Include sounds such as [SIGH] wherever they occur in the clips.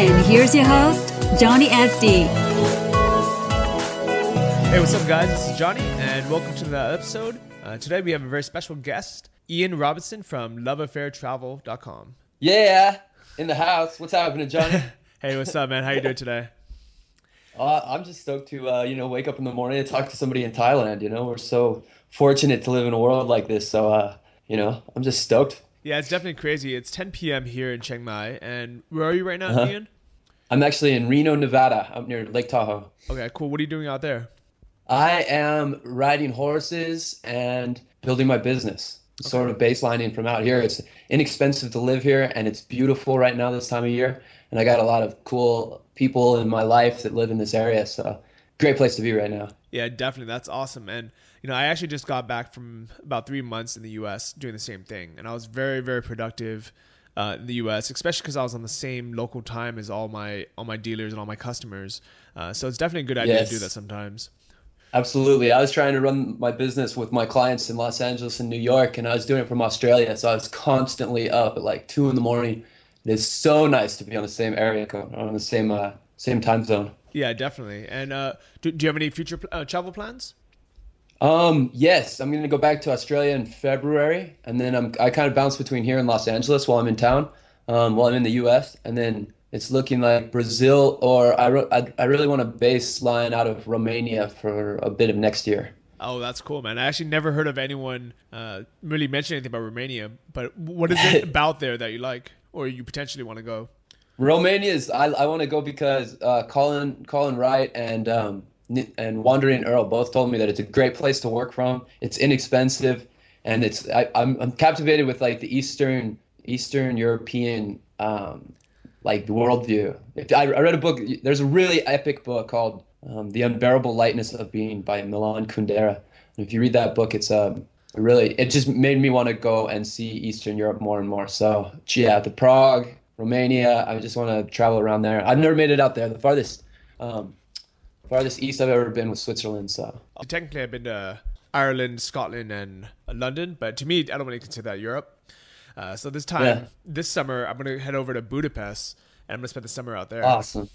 And here's your host, Johnny FD. Hey, what's up, guys? This is Johnny, and welcome to the episode. Uh, today we have a very special guest, Ian Robinson from LoveAffairTravel.com. Yeah, in the house. What's happening, Johnny? [LAUGHS] hey, what's up, man? How you doing today? [LAUGHS] Uh, I'm just stoked to uh, you know wake up in the morning and talk to somebody in Thailand. You know, we're so fortunate to live in a world like this. So uh, you know, I'm just stoked. Yeah, it's definitely crazy. It's 10 p.m. here in Chiang Mai, and where are you right now, uh-huh. Ian? I'm actually in Reno, Nevada, up near Lake Tahoe. Okay, cool. What are you doing out there? I am riding horses and building my business. Okay. Sort of baselining from out here. It's inexpensive to live here and it's beautiful right now this time of year. And I got a lot of cool people in my life that live in this area. So great place to be right now. Yeah, definitely. That's awesome. And you know, I actually just got back from about three months in the U.S. doing the same thing, and I was very, very productive uh, in the U.S., especially because I was on the same local time as all my all my dealers and all my customers. Uh, so it's definitely a good idea yes. to do that sometimes. Absolutely. I was trying to run my business with my clients in Los Angeles and New York, and I was doing it from Australia. So I was constantly up at like two in the morning. It is so nice to be on the same area code, on the same uh, same time zone. Yeah, definitely. And uh, do, do you have any future uh, travel plans? Um, yes, I'm going to go back to Australia in February, and then I'm I kind of bounce between here and Los Angeles while I'm in town, um, while I'm in the U.S., and then it's looking like Brazil, or I, I, I really want a baseline out of Romania for a bit of next year. Oh, that's cool, man. I actually never heard of anyone uh, really mention anything about Romania. But what is it [LAUGHS] about there that you like, or you potentially want to go? Romania is I, I want to go because uh, Colin Colin Wright and um, and Wandering Earl both told me that it's a great place to work from. It's inexpensive, and it's I, am I'm, I'm captivated with like the Eastern Eastern European um, like worldview. I, I read a book. There's a really epic book called um, "The Unbearable Lightness of Being" by Milan Kundera. And if you read that book, it's um really it just made me want to go and see Eastern Europe more and more. So yeah, the Prague, Romania. I just want to travel around there. I've never made it out there. The farthest, um, farthest east I've ever been was Switzerland. So technically, I've been to Ireland, Scotland, and London, but to me, I don't really consider that Europe. Uh, so this time, yeah. this summer, I'm gonna head over to Budapest and I'm gonna spend the summer out there. Awesome.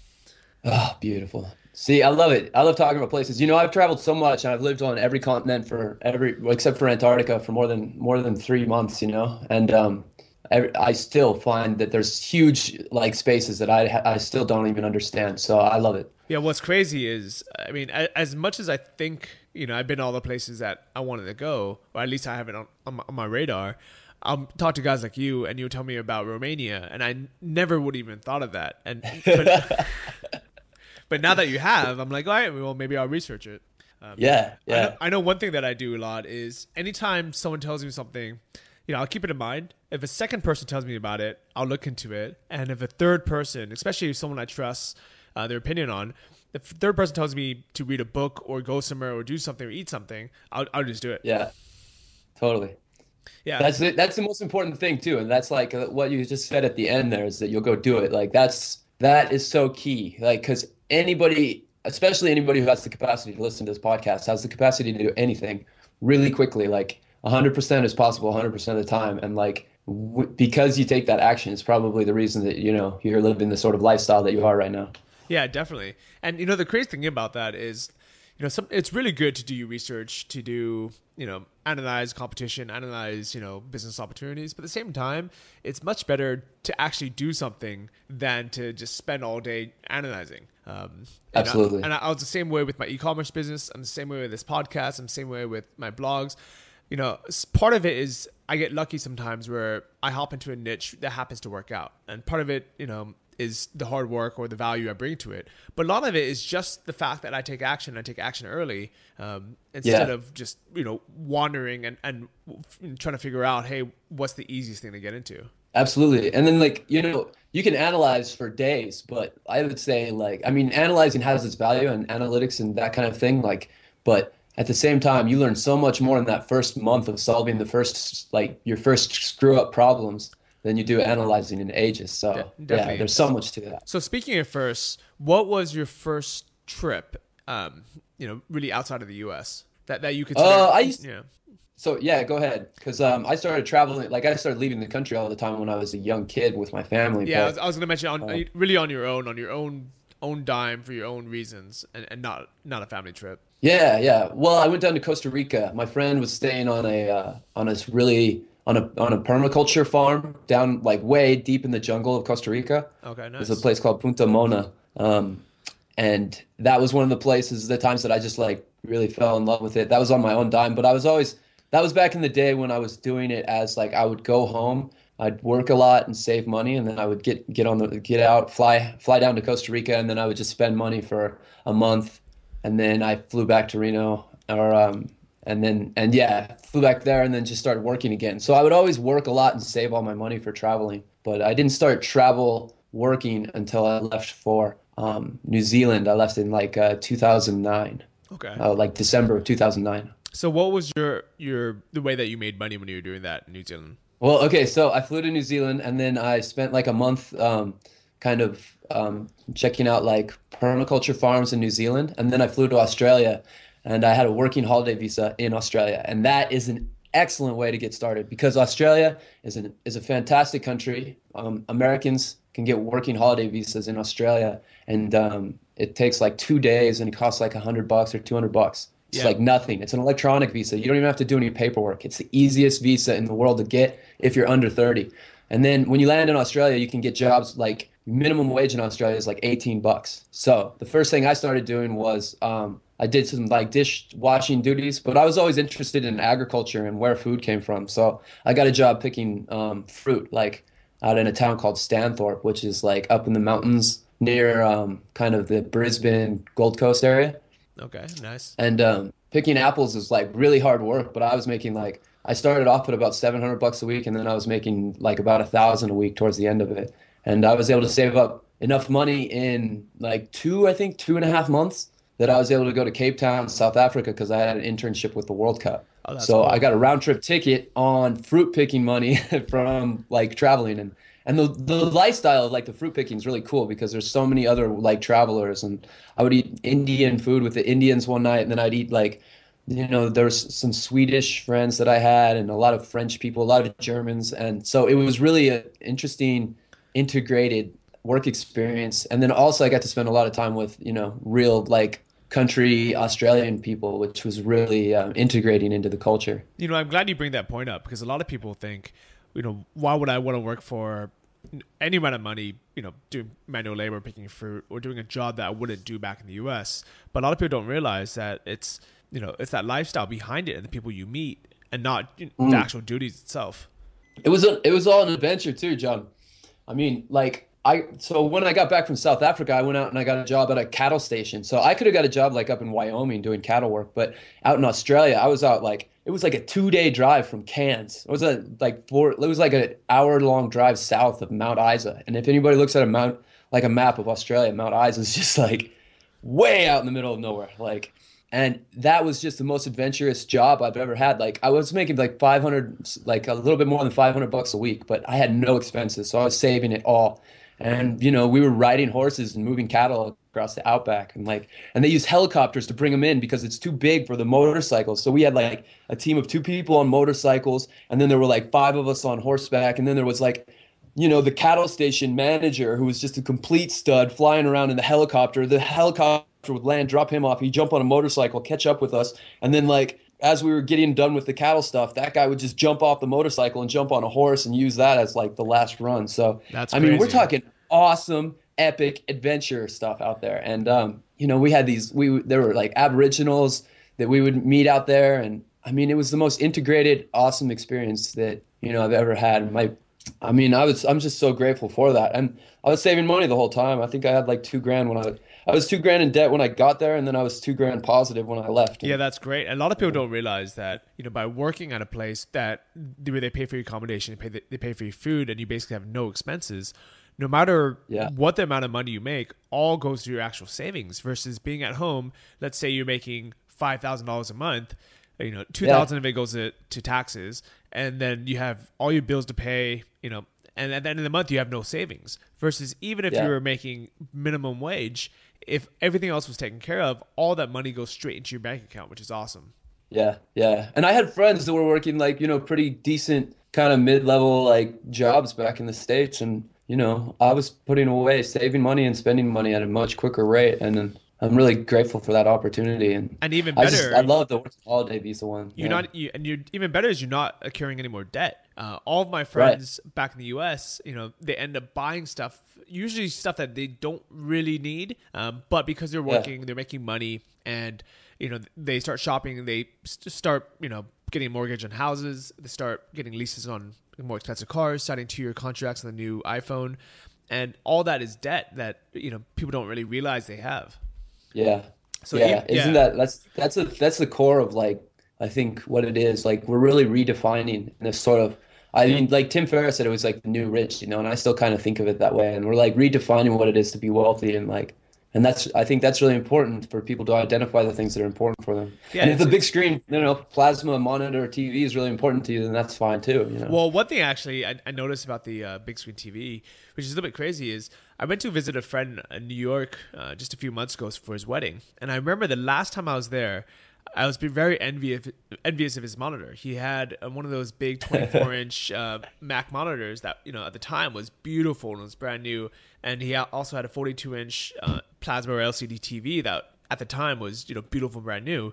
Oh, beautiful. See, I love it. I love talking about places. You know, I've traveled so much, and I've lived on every continent for every, except for Antarctica, for more than more than three months. You know, and um, I, I still find that there's huge like spaces that I I still don't even understand. So I love it. Yeah, what's crazy is, I mean, as much as I think, you know, I've been all the places that I wanted to go, or at least I have it on, on, my, on my radar. I'll talk to guys like you, and you tell me about Romania, and I never would even thought of that. And but, [LAUGHS] but now that you have, I'm like, all right, well, maybe I'll research it. Um, yeah, yeah. I know, I know one thing that I do a lot is anytime someone tells me something, you know, I'll keep it in mind. If a second person tells me about it, I'll look into it. And if a third person, especially if someone I trust uh, their opinion on, if a third person tells me to read a book or go somewhere or do something or eat something, I'll, I'll just do it. Yeah, totally. Yeah, that's the, that's the most important thing too, and that's like what you just said at the end. There is that you'll go do it. Like that's that is so key. Like because anybody, especially anybody who has the capacity to listen to this podcast, has the capacity to do anything really quickly. Like 100% is possible 100% of the time, and like w- because you take that action, it's probably the reason that you know you're living the sort of lifestyle that you are right now. Yeah, definitely. And you know the crazy thing about that is you know, some, it's really good to do your research, to do, you know, analyze competition, analyze, you know, business opportunities. But at the same time, it's much better to actually do something than to just spend all day analyzing. Um, Absolutely. And I, and I was the same way with my e-commerce business. I'm the same way with this podcast. I'm the same way with my blogs. You know, part of it is I get lucky sometimes where I hop into a niche that happens to work out. And part of it, you know, is the hard work or the value I bring to it. But a lot of it is just the fact that I take action. I take action early um, instead yeah. of just you know wandering and, and trying to figure out, hey, what's the easiest thing to get into. Absolutely. And then like, you know, you can analyze for days, but I would say like I mean analyzing has its value and analytics and that kind of thing like but at the same time you learn so much more in that first month of solving the first like your first screw up problems than you do analyzing in ages. So De- yeah, there's so much to that. So speaking of first, what was your first trip um, you know, really outside of the US that that you could uh, I used, yeah so yeah, go ahead. Because um, I started traveling, like I started leaving the country all the time when I was a young kid with my family. Yeah, but, I was, was going to mention on uh, really on your own, on your own own dime for your own reasons, and, and not not a family trip. Yeah, yeah. Well, I went down to Costa Rica. My friend was staying on a uh, on a really on a on a permaculture farm down like way deep in the jungle of Costa Rica. Okay, nice. There's a place called Punta Mona, um, and that was one of the places, the times that I just like really fell in love with it. That was on my own dime, but I was always that was back in the day when I was doing it as like I would go home, I'd work a lot and save money, and then I would get get on the get out, fly fly down to Costa Rica, and then I would just spend money for a month, and then I flew back to Reno, or um, and then and yeah, flew back there, and then just started working again. So I would always work a lot and save all my money for traveling, but I didn't start travel working until I left for um, New Zealand. I left in like uh, 2009. Okay. Uh, like December of 2009. So what was your your the way that you made money when you were doing that in New Zealand? Well, okay, so I flew to New Zealand and then I spent like a month um, kind of um, checking out like permaculture farms in New Zealand, and then I flew to Australia, and I had a working holiday visa in Australia, and that is an excellent way to get started because Australia is an is a fantastic country. Um, Americans can get working holiday visas in Australia, and um, it takes like two days, and it costs like a hundred bucks or two hundred bucks. It's yeah. like nothing. It's an electronic visa. You don't even have to do any paperwork. It's the easiest visa in the world to get if you're under 30. And then when you land in Australia, you can get jobs like minimum wage in Australia is like 18 bucks. So the first thing I started doing was um, I did some like dish washing duties, but I was always interested in agriculture and where food came from. So I got a job picking um, fruit, like out in a town called Stanthorpe, which is like up in the mountains near um, kind of the Brisbane Gold Coast area. Okay, nice. And um, picking apples is like really hard work, but I was making like I started off at about 700 bucks a week, and then I was making like about a thousand a week towards the end of it, and I was able to save up enough money in like two, I think, two and a half months that I was able to go to Cape Town, South Africa, because I had an internship with the World Cup. Oh, so cool. I got a round trip ticket on fruit picking money [LAUGHS] from like traveling. And and the the lifestyle of like the fruit picking is really cool because there's so many other like travelers. And I would eat Indian food with the Indians one night. And then I'd eat like you know there's some Swedish friends that I had and a lot of French people a lot of Germans. And so it was really an interesting integrated work experience. And then also I got to spend a lot of time with you know real like country Australian people which was really um, integrating into the culture. You know I'm glad you bring that point up because a lot of people think you know, why would I want to work for any amount of money, you know, doing manual labor, picking fruit, or doing a job that I wouldn't do back in the U.S. But a lot of people don't realize that it's, you know, it's that lifestyle behind it and the people you meet, and not you know, mm. the actual duties itself. It was a, it was all an adventure too, John. I mean, like I so when I got back from South Africa, I went out and I got a job at a cattle station. So I could have got a job like up in Wyoming doing cattle work, but out in Australia, I was out like it was like a two day drive from Cairns. It was a like four. It was like an hour long drive south of Mount Isa. And if anybody looks at a mount like a map of Australia, Mount Isa is just like way out in the middle of nowhere. Like, and that was just the most adventurous job I've ever had. Like, I was making like 500, like a little bit more than 500 bucks a week, but I had no expenses, so I was saving it all. And you know, we were riding horses and moving cattle across the outback and like and they use helicopters to bring them in because it's too big for the motorcycles. So we had like a team of two people on motorcycles and then there were like five of us on horseback and then there was like you know the cattle station manager who was just a complete stud flying around in the helicopter. The helicopter would land drop him off he'd jump on a motorcycle catch up with us and then like as we were getting done with the cattle stuff, that guy would just jump off the motorcycle and jump on a horse and use that as like the last run. So That's I mean, we're talking awesome epic adventure stuff out there. And um, you know, we had these. We there were like Aboriginals that we would meet out there, and I mean, it was the most integrated, awesome experience that you know I've ever had. My I mean, I was I'm just so grateful for that, and I was saving money the whole time. I think I had like two grand when I I was two grand in debt when I got there, and then I was two grand positive when I left. Yeah, that's great. A lot of people don't realize that you know by working at a place that where they pay for your accommodation, they pay they pay for your food, and you basically have no expenses. No matter Yeah. what the amount of money you make, all goes to your actual savings. Versus being at home, let's say you're making five thousand dollars a month, you know, two thousand of it goes to, to taxes, and then you have all your bills to pay, you know, and at the end of the month you have no savings. Versus even if Yeah. you were making minimum wage, if everything else was taken care of, all that money goes straight into your bank account, which is awesome. Yeah, yeah. And I had friends that were working like, you know, pretty decent kind of mid-level like jobs back in the States and, you know, I was putting away, saving money and spending money at a much quicker rate and then I'm really grateful for that opportunity and And even I just better- I love the holiday visa one. You're yeah. not, you, and you're even better is you're not accruing any more debt. Uh, all of my friends back in the U.S., you know, they end up buying stuff, usually stuff that they don't really need, um, but because they're Yeah. working, they're making money, and you know, they start shopping, and they st- start, you know, getting a mortgage on houses, they start getting leases on more expensive cars, signing two-year contracts on the new iPhone, and all that is debt that you know people don't really realize they have. Yeah. So yeah, isn't yeah. that that's that's a that's the core of like I think what it is. Like we're really redefining this sort of I mean like Tim Ferriss said it was like the new rich, you know, and I still kind of think of it that way. And we're like redefining what it is to be wealthy and like and that's I think that's really important for people to identify the things that are important for them. Yeah, and if the big screen, you know, plasma monitor TV is really important to you, then that's fine too, you know. Well, one thing actually I, I noticed about the uh, big screen TV, which is a little bit crazy, is I went to visit a friend in New York uh, just a few months ago for his wedding, and I remember the last time I was there, I was being very envious envious of his monitor. He had uh, one of those big 24 [LAUGHS] inch uh, Mac monitors that you know at the time was beautiful and was brand new, and he also had a 42 inch uh, plasma or LCD TV that at the time was you know beautiful and brand new.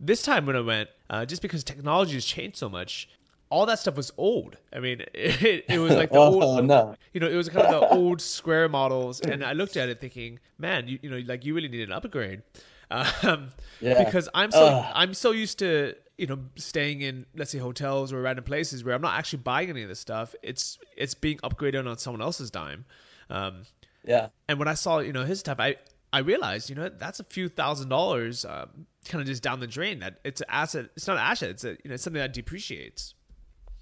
This time when I went, uh, just because technology has changed so much, all that stuff was old. I mean, [LAUGHS] it, it was like the oh old, no. you know, it was kind of the old square models, and I looked at it thinking, man, you, you know, like you really need an upgrade, um, Yeah. because I'm so Ugh. I'm so used to you know staying in let's say hotels or random places where I'm not actually buying any of this stuff. It's it's being upgraded on someone else's dime, um, Yeah. and when I saw you know his stuff, I I realized you know that's a few thousand dollars, um, kind of just down the drain. That it's an asset. It's not an asset. It's a you know it's something that depreciates.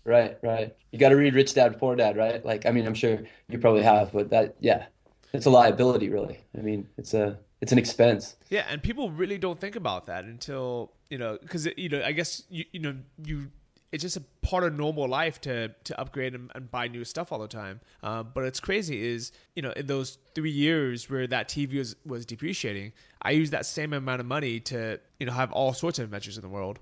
Right, right. You got to read Rich Dad Poor Dad, right? Like, I mean, I'm sure you probably have, but that, yeah, it's a liability, really. I mean, it's a, it's an expense. Yeah, and people really don't think about that until you know, because you know, I guess you you know you. It's just a part of normal life to to upgrade and, and buy new stuff all the time. Uh, but it's crazy is you know in those three years where that TV was was depreciating, I used that same amount of money to you know have all sorts of adventures in the world.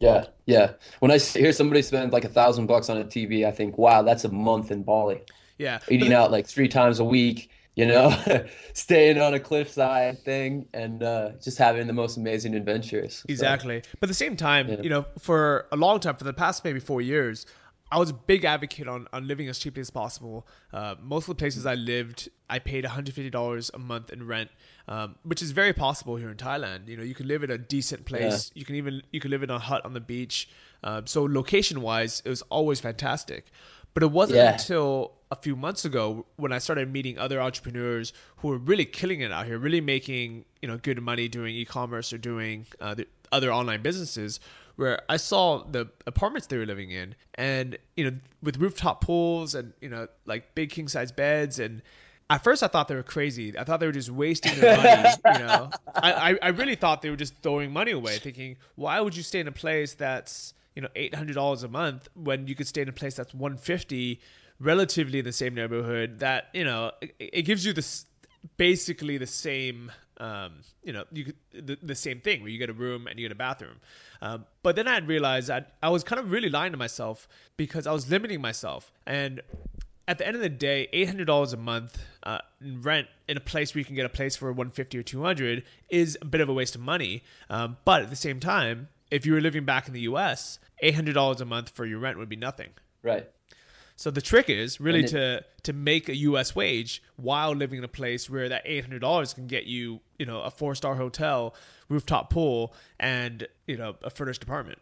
Yeah, yeah. When I hear somebody spend like a thousand bucks on a TV, I think, wow, that's a month in Bali, Yeah, eating out like three times a week. You know, [LAUGHS] staying on a cliffside thing and uh, just having the most amazing adventures. So, Exactly. But at the same time, Yeah. you know, for a long time, for the past maybe four years, I was a big advocate on, on living as cheaply as possible. Uh, most of the places I lived, I paid $150 a month in rent, um, which is very possible here in Thailand. You know, you can live in a decent place. You can even you can live in a hut on the beach. Um, so location wise, it was always fantastic. But it wasn't Yeah. until a few months ago when I started meeting other entrepreneurs who were really killing it out here, really making you know good money doing e-commerce or doing uh, the other online businesses. Where I saw the apartments they were living in, and you know, with rooftop pools and you know, like big king size beds, and at first I thought they were crazy. I thought they were just wasting their money. [LAUGHS] you know, I, I I really thought they were just throwing money away, thinking, why would you stay in a place that's you know eight hundred dollars a month when you could stay in a place that's one fifty, relatively in the same neighborhood. That you know it, it gives you this basically the same um, you know you could, the, the same thing where you get a room and you get a bathroom. Um, but then I realized I I was kind of really lying to myself because I was limiting myself and. At the end of the day, eight hundred dollars a month uh, in rent in a place where you can get a place for one fifty or two hundred is a bit of a waste of money. Um, but at the same time, if you were living back in the U.S., eight hundred dollars a month for your rent would be nothing. Right. So the trick is really it- to to make a U.S. wage while living in a place where that eight hundred dollars can get you, you know, a four star hotel, rooftop pool, and you know a furnished apartment.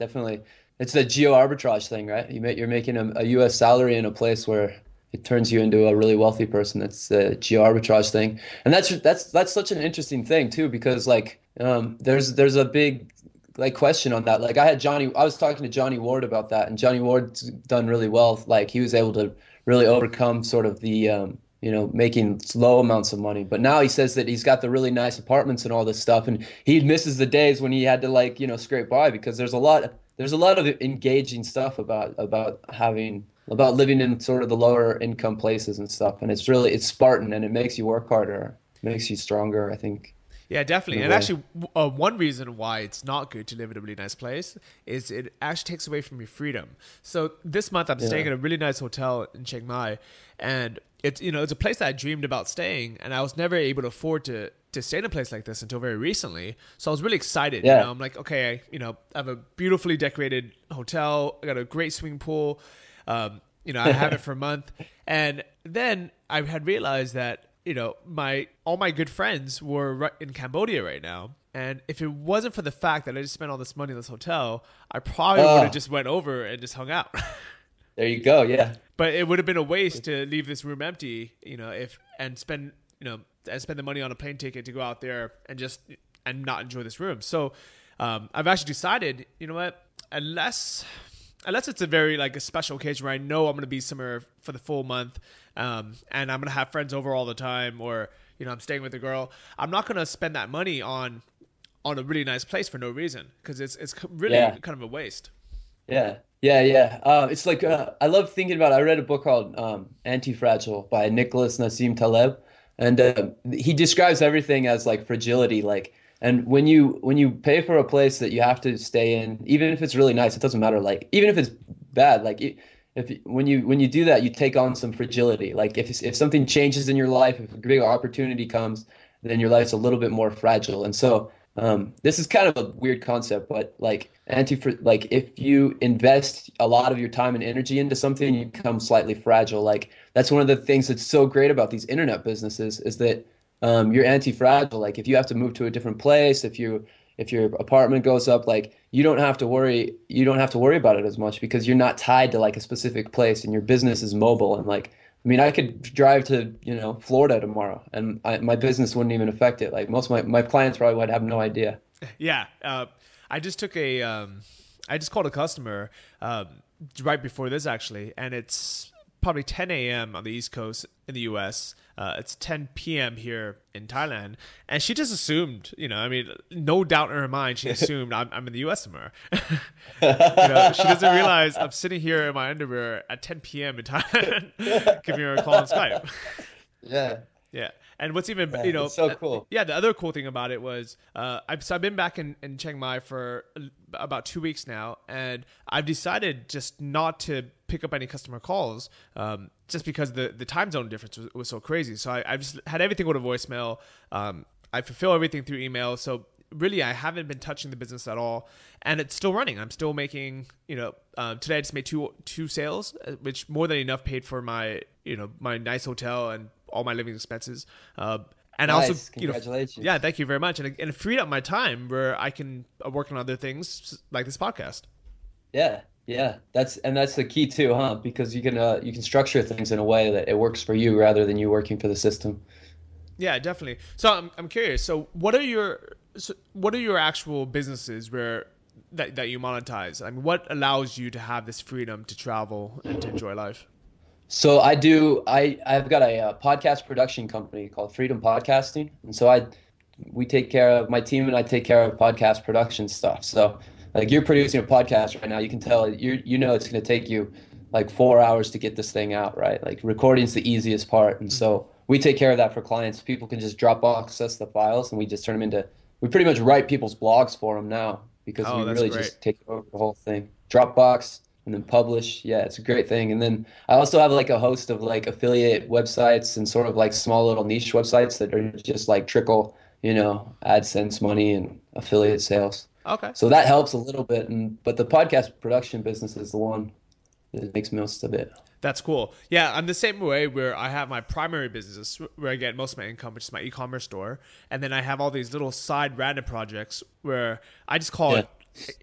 Definitely. It's the geo arbitrage thing, right? You you're making a, a U.S. salary in a place where it turns you into a really wealthy person. That's the geo arbitrage thing, and that's that's that's such an interesting thing too, because like um, there's there's a big like question on that. Like I had Johnny, I was talking to Johnny Ward about that, and Johnny Ward's done really well. Like he was able to really overcome sort of the um, you know making low amounts of money. But now he says that he's got the really nice apartments and all this stuff, and he misses the days when he had to like you know scrape by because there's a lot there's a lot of engaging stuff about about having about living in sort of the lower income places and stuff and it's really it's spartan and it makes you work harder makes you stronger i think yeah, definitely. And actually, uh, one reason why it's not good to live in a really nice place is it actually takes away from your freedom. So this month, I'm yeah. staying at a really nice hotel in Chiang Mai, and it's you know it's a place that I dreamed about staying, and I was never able to afford to to stay in a place like this until very recently. So I was really excited. Yeah. You know, I'm like, okay, I, you know, I have a beautifully decorated hotel. I got a great swimming pool. Um, you know, I have it for a month, [LAUGHS] and then I had realized that you know, my all my good friends were in Cambodia right now, and if it wasn't for the fact that I just spent all this money in this hotel, I probably would have just went over and just hung out. [LAUGHS] there you go. Yeah. But it would have been a waste to leave this room empty, you know, if and spend you know and spend the money on a plane ticket to go out there and just and not enjoy this room. So um, I've actually decided, you know what, unless unless it's a very like a special occasion where I know I'm going to be somewhere for the full month, um, and I'm going to have friends over all the time, or you know I'm staying with a girl, I'm not going to spend that money on on a really nice place for no reason because it's it's really yeah. kind of a waste. Yeah, yeah, yeah. Uh, it's like uh, I love thinking about. It. I read a book called um, Anti Fragile by Nicholas Nassim Taleb, and uh, he describes everything as like fragility, like and when you when you pay for a place that you have to stay in, even if it's really nice, it doesn't matter. Like even if it's bad, like if when you when you do that, you take on some fragility. Like if if something changes in your life, if a big opportunity comes, then your life's a little bit more fragile. And so um, this is kind of a weird concept, but like anti like if you invest a lot of your time and energy into something, you become slightly fragile. Like that's one of the things that's so great about these internet businesses is that um, you're anti-fragile. Like if you have to move to a different place, if you if your apartment goes up, like you don't have to worry. You don't have to worry about it as much because you're not tied to like a specific place, and your business is mobile. And like, I mean, I could drive to you know Florida tomorrow, and I, my business wouldn't even affect it. Like most of my my clients probably would have no idea. [LAUGHS] Yeah, uh, I just took a. Um, I just called a customer um, right before this actually, and it's probably 10 a.m. on the East Coast in the U.S. Uh, it's 10 p.m. here in Thailand, and she just assumed, you know, I mean, no doubt in her mind, she [LAUGHS] assumed I'm, I'm in the U.S. somewhere. [LAUGHS] you know, she doesn't realize I'm sitting here in my underwear at 10 p.m. in Thailand, [LAUGHS] giving her a call on Skype. Yeah. Yeah. And what's even, yeah, you know, so cool. Yeah, the other cool thing about it was uh, I've, so I've been back in, in Chiang Mai for about two weeks now, and I've decided just not to pick up any customer calls um, just because the, the time zone difference was, was so crazy. So I, I've just had everything go to voicemail. Um, I fulfill everything through email. So really I haven't been touching the business at all, and it's still running. I'm still making, you know, uh, today I just made two two sales, uh, which more than enough paid for my, you know, my nice hotel and all my living expenses. Uh, and nice. also, you know, yeah, thank you very much, and it, and it freed up my time where I can uh, work on other things like this podcast. Yeah, yeah, that's and that's the key too, huh? Because you can uh, you can structure things in a way that it works for you rather than you working for the system. Yeah, definitely. So I'm I'm curious. So what are your so what are your actual businesses where that that you monetize? I mean, what allows you to have this freedom to travel and to enjoy life? So I do. I I've got a, a, podcast production company called Freedom Podcasting, and so I we take care of my team and I take care of podcast production stuff. So like you're producing a podcast right now, you can tell you you know it's going to take you like four hours to get this thing out, right? Like recording's the easiest part, and so we take care of that for clients. People can just Dropbox us the files, and we just turn them into. We pretty much write people's blogs for them now because oh, we really great. just take over the whole thing. Dropbox and then publish. Yeah, it's a great thing. And then I also have like a host of like affiliate websites and sort of like small little niche websites that are just like trickle, you know, AdSense money and affiliate sales. Okay. So that helps a little bit, and but the podcast production business is the one that makes most of it. That's cool. Yeah, I'm the same way where I have my primary business where I get most of my income, which is my e-commerce store, and then I have all these little side random projects where I just call yeah. it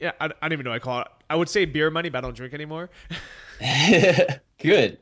yeah, I, I don't even know what I call it. I would say beer money, but I don't drink anymore. [LAUGHS] Good.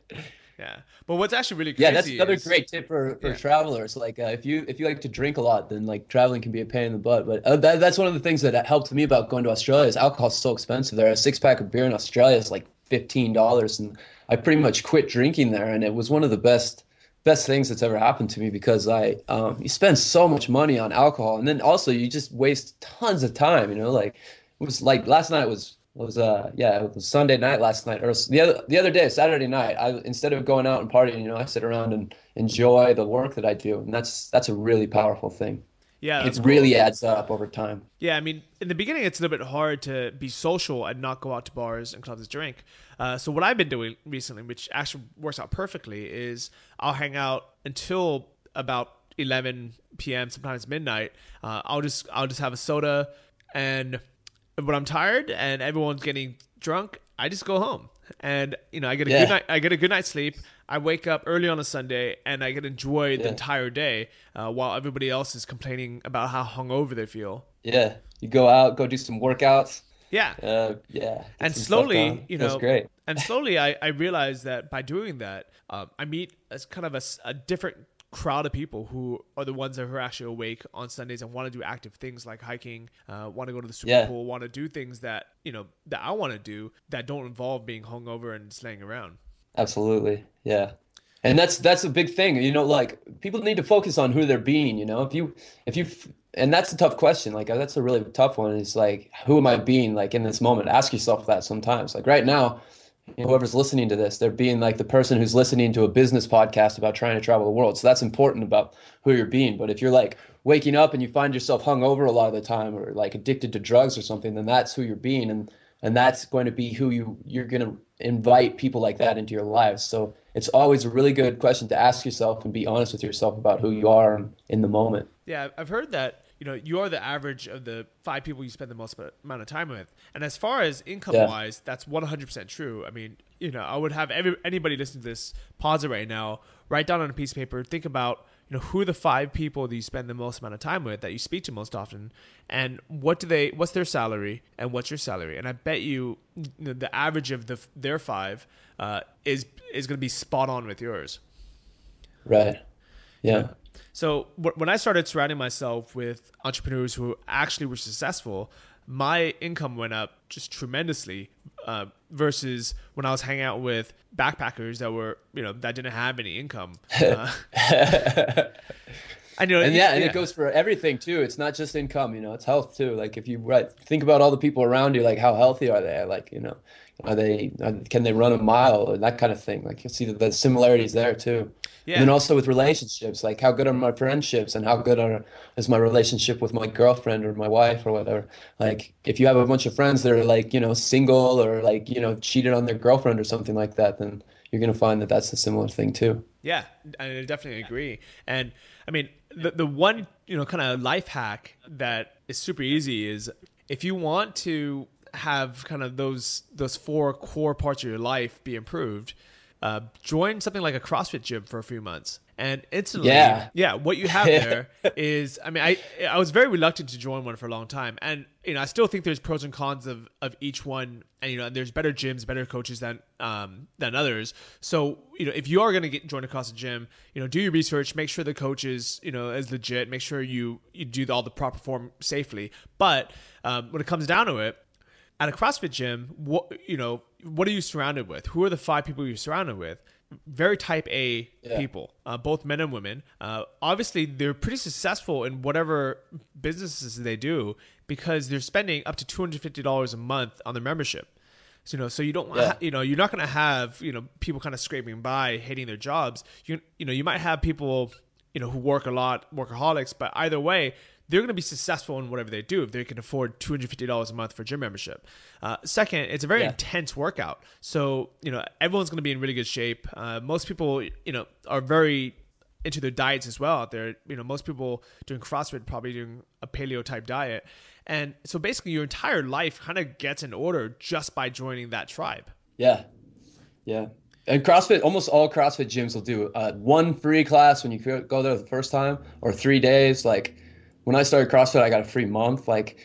Yeah, but what's actually really crazy Yeah, that's another is- great tip for, for Yeah. travelers. Like uh, if you if you like to drink a lot, then like traveling can be a pain in the butt. But uh, that, that's one of the things that helped me about going to Australia. Is alcohol's so expensive there. A six pack of beer in Australia is like fifteen dollars, and I pretty much quit drinking there. And it was one of the best best things that's ever happened to me because I um, you spend so much money on alcohol, and then also you just waste tons of time. You know, like it was like last night was was uh yeah it was Sunday night last night or the other the other day Saturday night I instead of going out and partying you know I sit around and enjoy the work that I do and that's that's a really powerful thing Yeah, it really adds up over time Yeah, I mean, in the beginning, it's a little bit hard to be social and not go out to bars and clubs to drink. Uh, so what I've been doing recently, which actually works out perfectly, is I'll hang out until about 11 p.m. Sometimes midnight. Uh, I'll just I'll just have a soda, and when I'm tired and everyone's getting drunk, I just go home. And you know, I get a Yeah. good night. I get a good night's sleep. I wake up early on a Sunday, and I get to enjoy the entire day, uh, while everybody else is complaining about how hungover they feel. yeah you go out go do some workouts Yeah, uh yeah and slowly, you know, great and slowly, I, I realized that by doing that, um, I meet as kind of a different crowd of people who are the ones that are actually awake on Sundays and want to do active things like hiking, uh, want to go to the Super Yeah. Bowl, want to do things that you know that I want to do that don't involve being hungover and just laying around. Absolutely. Yeah. And that's that's a big thing. You know, like people need to focus on who they're being, you know. If you if you and that's a tough question. Like that's a really tough one. Is like who am I being like in this moment? Ask yourself that sometimes. Like right now, whoever's listening to this, they're being like the person who's listening to a business podcast about trying to travel the world. So that's important about who you're being. But if you're like waking up and you find yourself hungover a lot of the time or like addicted to drugs or something, then that's who you're being and and that's going to be who you you're going to invite people like that into your lives. So it's always a really good question to ask yourself and be honest with yourself about who you are in the moment. Yeah, I've heard that you know you are the average of the five people you spend the most amount of time with, and as far as income Yeah. wise, that's one hundred percent true. I mean, you know, I would have every anybody listening to this pause it right now, write down on a piece of paper, think about you know who are the five people that you spend the most amount of time with, that you speak to most often, and what do they, what's their salary, and what's your salary, and I bet you, you know, the average of the their five uh, is is going to be spot on with yours. Right. Yeah. So wh- when I started surrounding myself with entrepreneurs who actually were successful, my income went up just tremendously. Uh, versus when I was hanging out with backpackers that were, you know, that didn't have any income. Uh, [LAUGHS] you know, And yeah, and it goes for everything too. It's not just income, you know, it's health too. Like if you right, think about all the people around you, like how healthy are they? Like, you know, are they, can they run a mile or that kind of thing? Like you see the, the similarities there too. Yeah. And then also with relationships, like how good are my friendships and how good are, is my relationship with my girlfriend or my wife or whatever. Like if you have a bunch of friends that are like, you know, single or like, you know, cheated on their girlfriend or something like that, then you're going to find that that's a similar thing too. Yeah, I definitely agree. And I mean, the the one you know kind of life hack that is super easy is if you want to have kind of those those four core parts of your life be improved, uh, join something like a CrossFit gym for a few months. And instantly, Yeah. yeah, what you have there [LAUGHS] is, I mean, I I was very reluctant to join one for a long time, and you know, I still think there's pros and cons of, of each one, and you know, there's better gyms, better coaches than um than others. So you know, if you are going to get join across a gym, you know, do your research, make sure the coach is you know is legit, make sure you you do all the proper form safely. But um, when it comes down to it, at a CrossFit gym, what you know, what are you surrounded with? Who are the five people you're surrounded with? Very type A Yeah. people, uh, both men and women. Uh, obviously, they're pretty successful in whatever businesses they do because they're spending up to two hundred fifty dollars a month on their membership. So, you know, so you don't, Yeah. ha- you know, you're not going to have, you know, people kind of scraping by, hating their jobs. You, you know, you might have people, you know, who work a lot, workaholics, but either way, they're going to be successful in whatever they do if they can afford two hundred fifty dollars a month for gym membership. Uh, second, it's a very Yeah. intense workout, so you know everyone's going to be in really good shape. Uh, most people, you know, are very into their diets as well out there. You know, most people doing CrossFit probably doing a paleo type diet. And so basically your entire life kind of gets in order just by joining that tribe. Yeah, yeah. And CrossFit, almost all CrossFit gyms will do uh, one free class when you go go there the first time, or three days. Like when I started CrossFit, I got a free month. Like,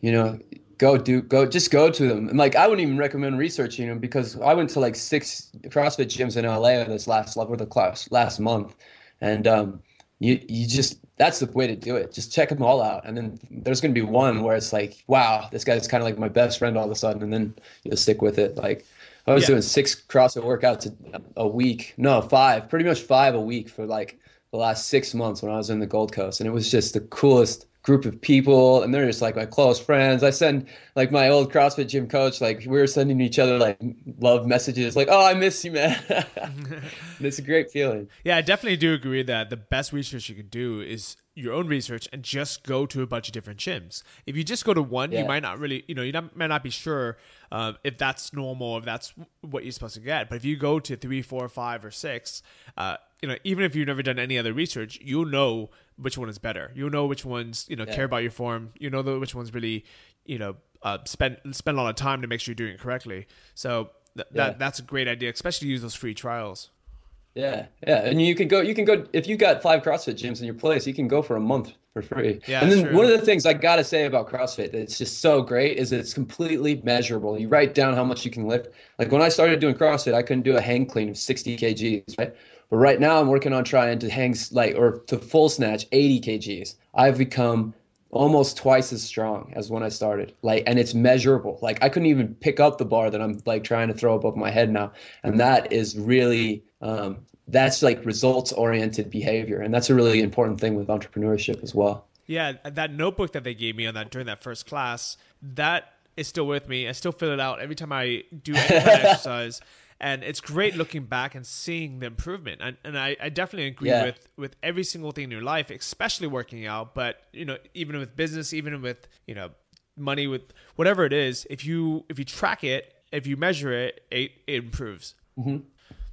you know, go do go just go to them. And like i wouldn't even recommend researching them because i went to like six crossfit gyms in la this last over the class last month. And um you you just that's the way to do it. Just check them all out. And then there's going to be one where it's like wow this guy's kind of like my best friend all of a sudden. And then you'll stick with it. Like i was Yeah. doing six crossfit workouts a, a week. No five pretty much five a week for like the last six months when i was in the gold coast and it was just the coolest group of people and they're just like my close friends. I send like my old crossfit gym coach like we were sending each other like love messages like oh i miss you man. [LAUGHS] [LAUGHS] It's a great feeling. Yeah, I definitely do agree that the best research you can do is your own research and just go to a bunch of different gyms. If you just go to one, you might not really, you know, you not, might not be sure uh, if that's normal, if that's what you're supposed to get. But if you go to three, four, five, or six, uh, you know, even if you've never done any other research, you'll know which one is better. You'll know which ones, you know, care about your form. You know the, which ones really, you know, uh, spend spend a lot of time to make sure you're doing it correctly. So th- Yeah. that that's a great idea, especially use those free trials. Yeah, yeah, and you can go. You can go if you got five CrossFit gyms in your place. You can go for a month for free. Yeah, and then true. one of the things I gotta say about CrossFit that's just so great is that it's completely measurable. You write down how much you can lift. Like when I started doing CrossFit, I couldn't do a hang clean of 60 kgs, right? But right now, I'm working on trying to hang like or to full snatch 80 kgs. I've become almost twice as strong as when I started. Like, and it's measurable. Like, I couldn't even pick up the bar that I'm like trying to throw above my head now, and that is really um, that's like results oriented behavior, and that's a really important thing with entrepreneurship as well. Yeah, that notebook that they gave me on that during that first class, that is still with me. I still fill it out every time I do any kind of [LAUGHS] exercise. And it's great looking back and seeing the improvement. And, and I, I definitely agree Yeah. with, with every single thing in your life, especially working out. But, you know, even with business, even with, you know, money, with whatever it is, if you if you track it, if you measure it, it, it improves. Yep,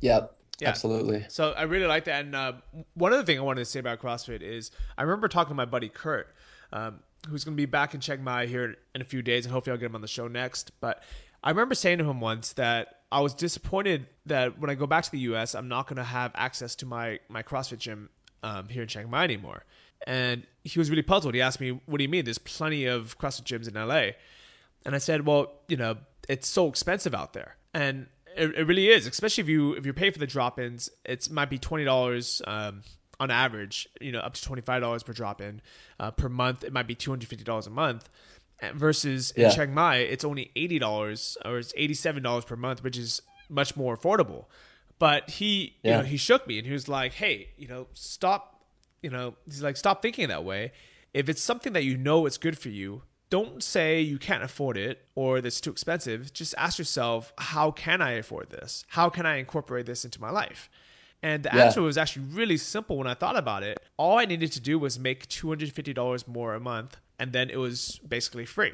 Yeah. Absolutely. So I really like that. And uh, one other thing I wanted to say about CrossFit is I remember talking to my buddy Kurt, um, who's going to be back in Chiang Mai here in a few days, and hopefully I'll get him on the show next. But I remember saying to him once that I was disappointed that when I go back to the U.S., I'm not going to have access to my my CrossFit gym um, here in Chiang Mai anymore. And he was really puzzled. He asked me, "What do you mean? There's plenty of CrossFit gyms in LA." And I said, well, you know, it's so expensive out there. And it, it really is, especially if you if you pay for the drop-ins, it might be twenty dollars um, on average. You know, up to twenty five dollars per drop-in uh, per month. It might be two hundred fifty dollars a month. Versus in Yeah. Chiang Mai, it's only eighty dollars or it's eighty seven dollars per month, which is much more affordable. But he, you know, he shook me and he was like, "Hey, you know, stop you know, he's like, stop thinking that way. If it's something that you know it's good for you, don't say you can't afford it or that's too expensive. Just ask yourself, how can I afford this? How can I incorporate this into my life? And the Yeah. answer was actually really simple when I thought about it. All I needed to do was make $250 more a month, and then it was basically free.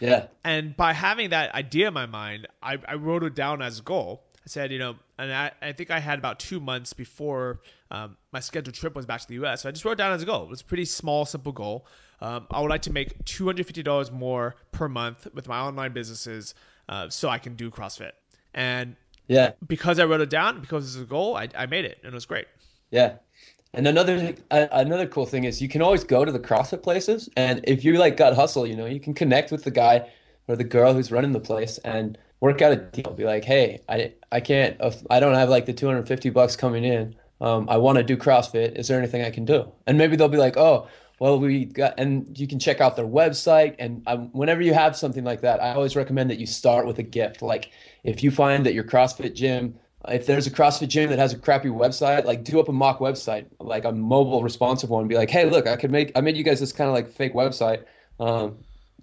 Yeah, And by having that idea in my mind, I, I wrote it down as a goal. I said, you know, and I, I think I had about two months before um, my scheduled trip was back to the US. So I just wrote it down as a goal. It was a pretty small, simple goal. Um, I would like to make $250 more per month with my online businesses uh, so I can do CrossFit. And yeah. because I wrote it down, because it's a goal, I, I made it and it was great. Yeah. And another uh, another cool thing is you can always go to the CrossFit places, and if you like gut hustle, you know, you can connect with the guy or the girl who's running the place and work out a deal. Be like, hey, I I can't, I don't have like the 250 bucks coming in. Um, I want to do CrossFit. Is there anything I can do? And maybe they'll be like, oh, well, we got, and you can check out their website. And um, whenever you have something like that, I always recommend that you start with a gift. Like if you find that your CrossFit gym if there's a CrossFit gym that has a crappy website, like do up a mock website, like a mobile responsive one. Be like, hey, look, I could make, I made you guys this kind of like fake website. Um,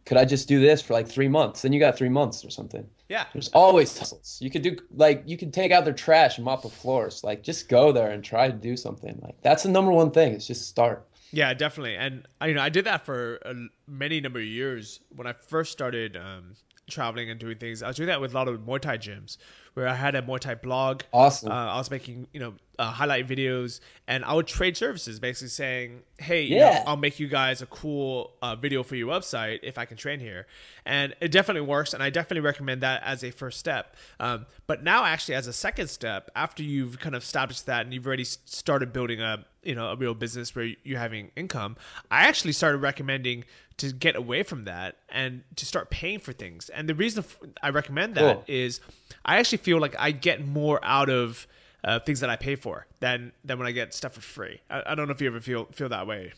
could I just do this for like three months? Then you got three months or something. Yeah. There's always hustles. You could do like you can take out their trash and mop the floors. Like just go there and try to do something. Like that's the number one thing. Is just start. Yeah, definitely. And I, you know, I did that for many number of years when I first started um, traveling and doing things. I was doing that with a lot of Muay Thai gyms, where I had a Muay Thai blog. Awesome. Uh, I was making, you know, uh, highlight videos, and I would trade services, basically saying, "Hey, you know, Yeah. I'll make you guys a cool uh, video for your website if I can train here." And it definitely works, and I definitely recommend that as a first step. Um, but now, actually, as a second step, after you've kind of established that and you've already started building a, you know, a real business where you're having income, I actually started recommending to get away from that and to start paying for things. And the reason I recommend that Cool. is I actually feel like I get more out of uh, things that I pay for than than when I get stuff for free. I, I don't know if you ever feel feel that way.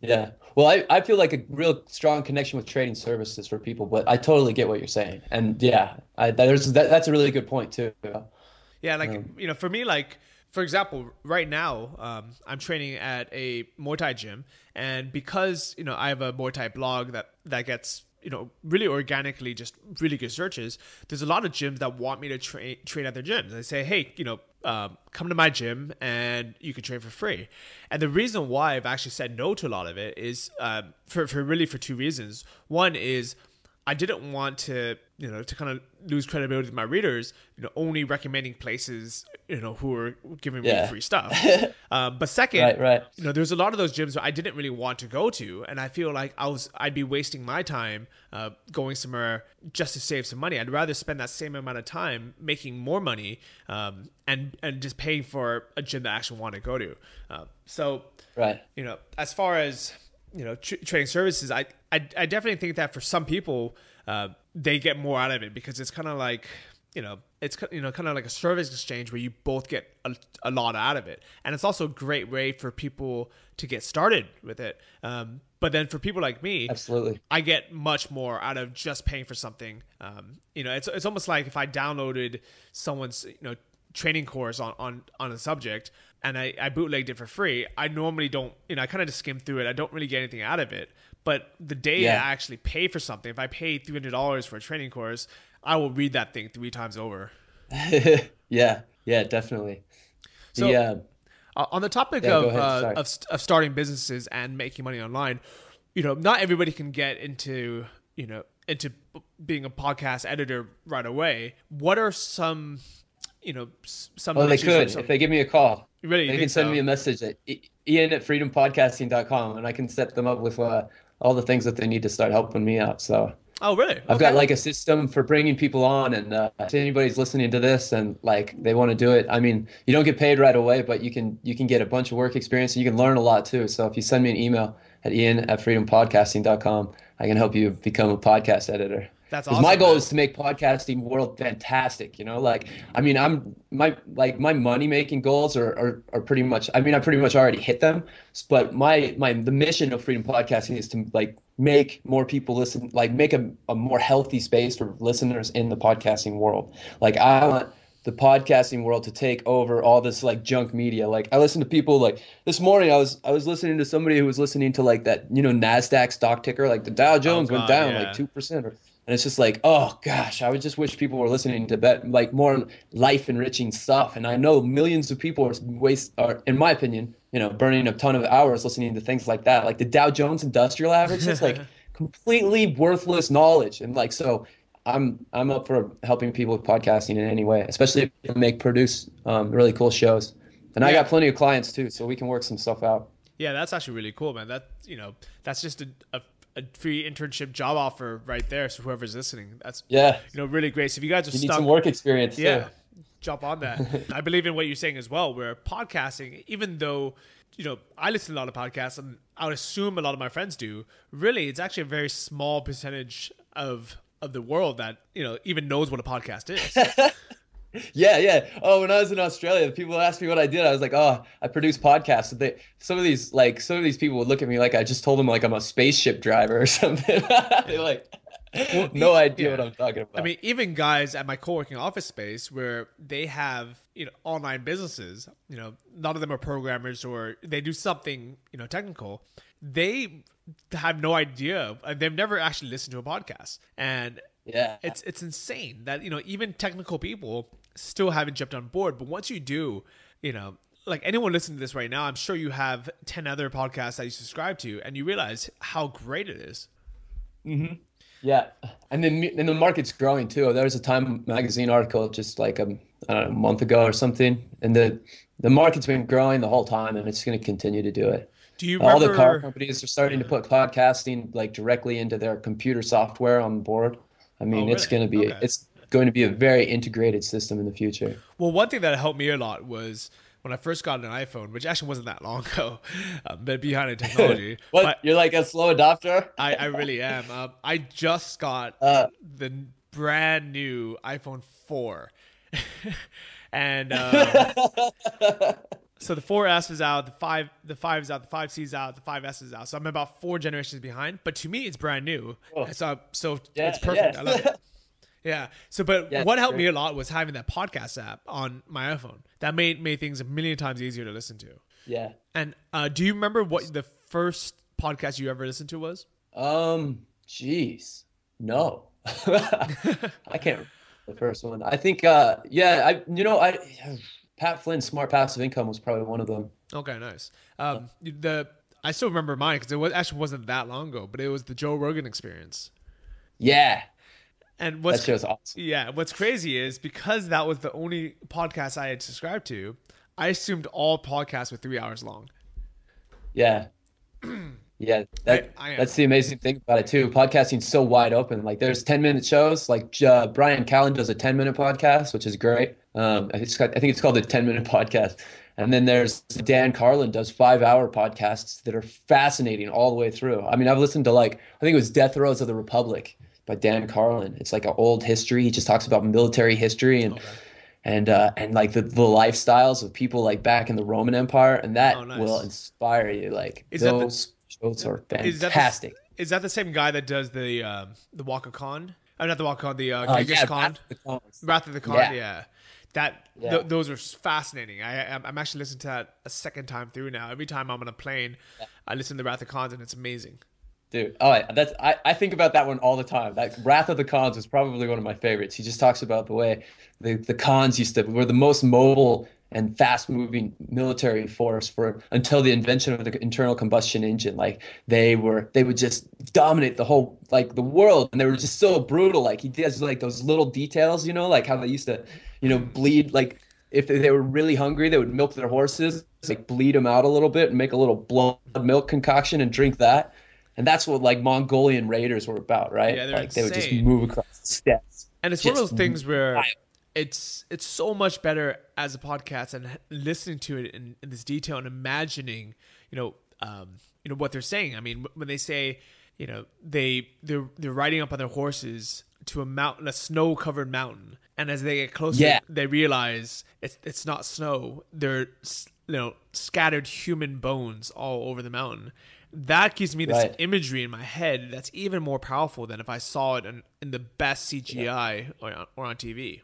Yeah. Well, I, I feel like a real strong connection with trading services for people, but I totally get what you're saying. And yeah, I, there's that, that's a really good point too. Yeah, like you know, for me, like for example, right now, um, I'm training at a Muay Thai gym, and because you know I have a Muay Thai blog that that gets you know really organically just really good searches. There's a lot of gyms that want me to train train at their gyms. They say, hey, you know, um, come to my gym and you can train for free. And the reason why I've actually said no to a lot of it is um, for for really for two reasons. One is I didn't want to, you know, to kind of lose credibility with my readers, you know, only recommending places, you know, who are giving me Yeah. free stuff. [LAUGHS] um, but second, Right, right. you know, there's a lot of those gyms I didn't really want to go to, and I feel like I was, I'd be wasting my time uh, going somewhere just to save some money. I'd rather spend that same amount of time making more money um, and and just paying for a gym that I actually want to go to. Uh, so Right. you know, as far as you know, tr- trading services, I, I I definitely think that for some people, uh, they get more out of it because it's kind of like you know, it's you know kind of like a service exchange where you both get a, a lot out of it, and it's also a great way for people to get started with it. Um, but then for people like me, Absolutely. I get much more out of just paying for something. Um, you know, it's it's almost like if I downloaded someone's you know training course on on on a subject and I, I bootlegged it for free. I normally don't, you know, I kind of just skim through it. I don't really get anything out of it. But the day Yeah. I actually pay for something, if I pay three hundred dollars for a training course, I will read that thing three times over. [LAUGHS] yeah. Yeah. Definitely. So- the, uh, on the topic Yeah, of, uh, of of starting businesses and making money online, you know, not everybody can get into you know into being a podcast editor right away. What are some you know some oh, they could if they give me a call. Really, they can send so? me a message at ian at freedompodcasting.com and I can set them up with uh, all the things that they need to start helping me out. So oh really? I've got like a system for bringing people on, and uh, if anybody's listening to this and like they want to do it, I mean, you don't get paid right away, but you can you can get a bunch of work experience, and you can learn a lot too. So if you send me an email at ian at freedompodcasting.com, I can help you become a podcast editor. That's 'Cause my goal man. is to make podcasting world fantastic. You know, like I mean, I'm my like my money making goals are, are are pretty much. I mean, I pretty much already hit them. But my my the mission of Freedom Podcasting is to like make more people listen, like make a, a more healthy space for listeners in the podcasting world. Like I want the podcasting world to take over all this like junk media. Like I listen to people like this morning I was I was listening to somebody who was listening to like that, you know, Nasdaq stock ticker, like the Dow Jones went God, down yeah. like two percent or and it's just like, oh gosh, I would just wish people were listening to bet like more life enriching stuff. And I know millions of people are waste are, in my opinion, you know, burning a ton of hours listening to things like that. Like the Dow Jones Industrial Average, is like [LAUGHS] completely worthless knowledge. And like so I'm I'm up for helping people with podcasting in any way, especially if they make produce um, really cool shows. And I got plenty of clients too, so we can work some stuff out. Yeah, that's actually really cool, man. That you know, that's just a, a, a free internship job offer right there. So whoever's listening, that's Yeah, you know really great. So if you guys are you need some work experience. too. yeah, jump on that. [LAUGHS] I believe in what you're saying as well. Where podcasting, even though you know I listen to a lot of podcasts, and I would assume a lot of my friends do. Really, it's actually a very small percentage of of the world that you know even knows what a podcast is. [LAUGHS] Yeah, yeah. Oh, when I was in Australia, people asked me what I did. I was like, "Oh, I produce podcasts." They, some of these, like, some of these people would look at me like I just told them like I'm a spaceship driver or [LAUGHS] something. [LAUGHS] They're like, no idea yeah. what I'm talking about. I mean, even guys at my co-working office space where they have you know online businesses, you know, none of them are programmers or they do something you know technical. They have no idea. uh, They've never actually listened to a podcast, and yeah, it's it's insane that you know even technical people still haven't jumped on board. But once you do, you know. Like anyone listening to this right now, I'm sure you have 10 other podcasts that you subscribe to, and you realize how great it is. Yeah, and then and the market's growing too. There was a Time magazine article just like a, know, a month ago or something, and the the market's been growing the whole time, and it's going to continue to do it. Do you all the car companies are starting to put podcasting like directly into their computer software on board? I mean, oh, really? it's going to be okay. it's going to be a very integrated system in the future. Well, one thing that helped me a lot was when I first got an iPhone, which actually wasn't that long [LAUGHS] ago, uh, but behind the [LAUGHS] technology. what? But You're like a slow adopter? [LAUGHS] I, I really am. Um, I just got uh, the brand new iPhone 4. and uh, so the 4S is out, the 5 the 5 is out, the 5C is out, the 5S is out. So I'm about four generations behind, but to me it's brand new. Oh. So so yeah, it's perfect. Yeah. I love it. [LAUGHS] Yeah. So, but yeah, what helped great. me a lot was having that podcast app on my iPhone. That made made things a million times easier to listen to. Yeah. And uh, do you remember what the first podcast you ever listened to was? Um, jeez, no, [LAUGHS] I can't. the first one, I think. Uh, yeah, I you know I Pat Flynn's Smart Passive Income was probably one of them. Okay, nice. Um, the I still remember mine because it was actually wasn't that long ago, but it was the Joe Rogan Experience. Yeah, and what's that show's awesome. Yeah, what's crazy is because that was the only podcast I had subscribed to, I assumed all podcasts were three hours long. Yeah. [CLEARS THROAT] Yeah, that, I, I that's the amazing thing about it too. Podcasting's so wide open. Like there's 10 minute shows. Like uh, Bryan Callen does a 10 minute podcast, which is great. Um, I, think I think it's called the 10 minute podcast. And then there's Dan Carlin does five hour podcasts that are fascinating all the way through. I mean, I've listened to like I think it was Death Throes of the Republic by Dan Carlin. It's like an old history. He just talks about military history and okay. and uh, and like the, the lifestyles of people like back in the Roman Empire, and that oh, nice. will inspire you. Like is those the, shows are fantastic. Is that, the, is that the same guy that does the uh, the Waka Khan? Oh, not the Waka Khan, the uh, uh yeah, Khan. Wrath of the Khan. Yeah. yeah. That yeah. Th- those are fascinating. I I'm actually listening to that a second time through now. Every time I'm on a plane, yeah. I listen to Wrath of the Khans, and it's amazing. Dude, oh, that's I, I think about that one all the time. That Wrath of the Khans is probably one of my favorites. He just talks about the way the, the Khans used to were the most mobile and fast moving military force for until the invention of the internal combustion engine. Like they were they would just dominate the whole like the world and they were just so brutal. Like he does like those little details, you know, like how they used to, you know, bleed like if they were really hungry, they would milk their horses, like bleed them out a little bit and make a little blood milk concoction and drink that and that's what like Mongolian raiders were about, right? Yeah, they're like insane. they would just move across the steppes. And it's one of those things where it's it's so much better as a podcast and listening to it in, in this detail and imagining, you know, um, you know what they're saying. I mean, when they say, you know, they they're they're riding up on their horses to a mountain, a snow covered mountain, and as they get closer, yeah. they realize it's it's not snow. They're you know scattered human bones all over the mountain that gives me this right. imagery in my head that's even more powerful than if I saw it in, in the best CGI yeah. or, on, or on TV.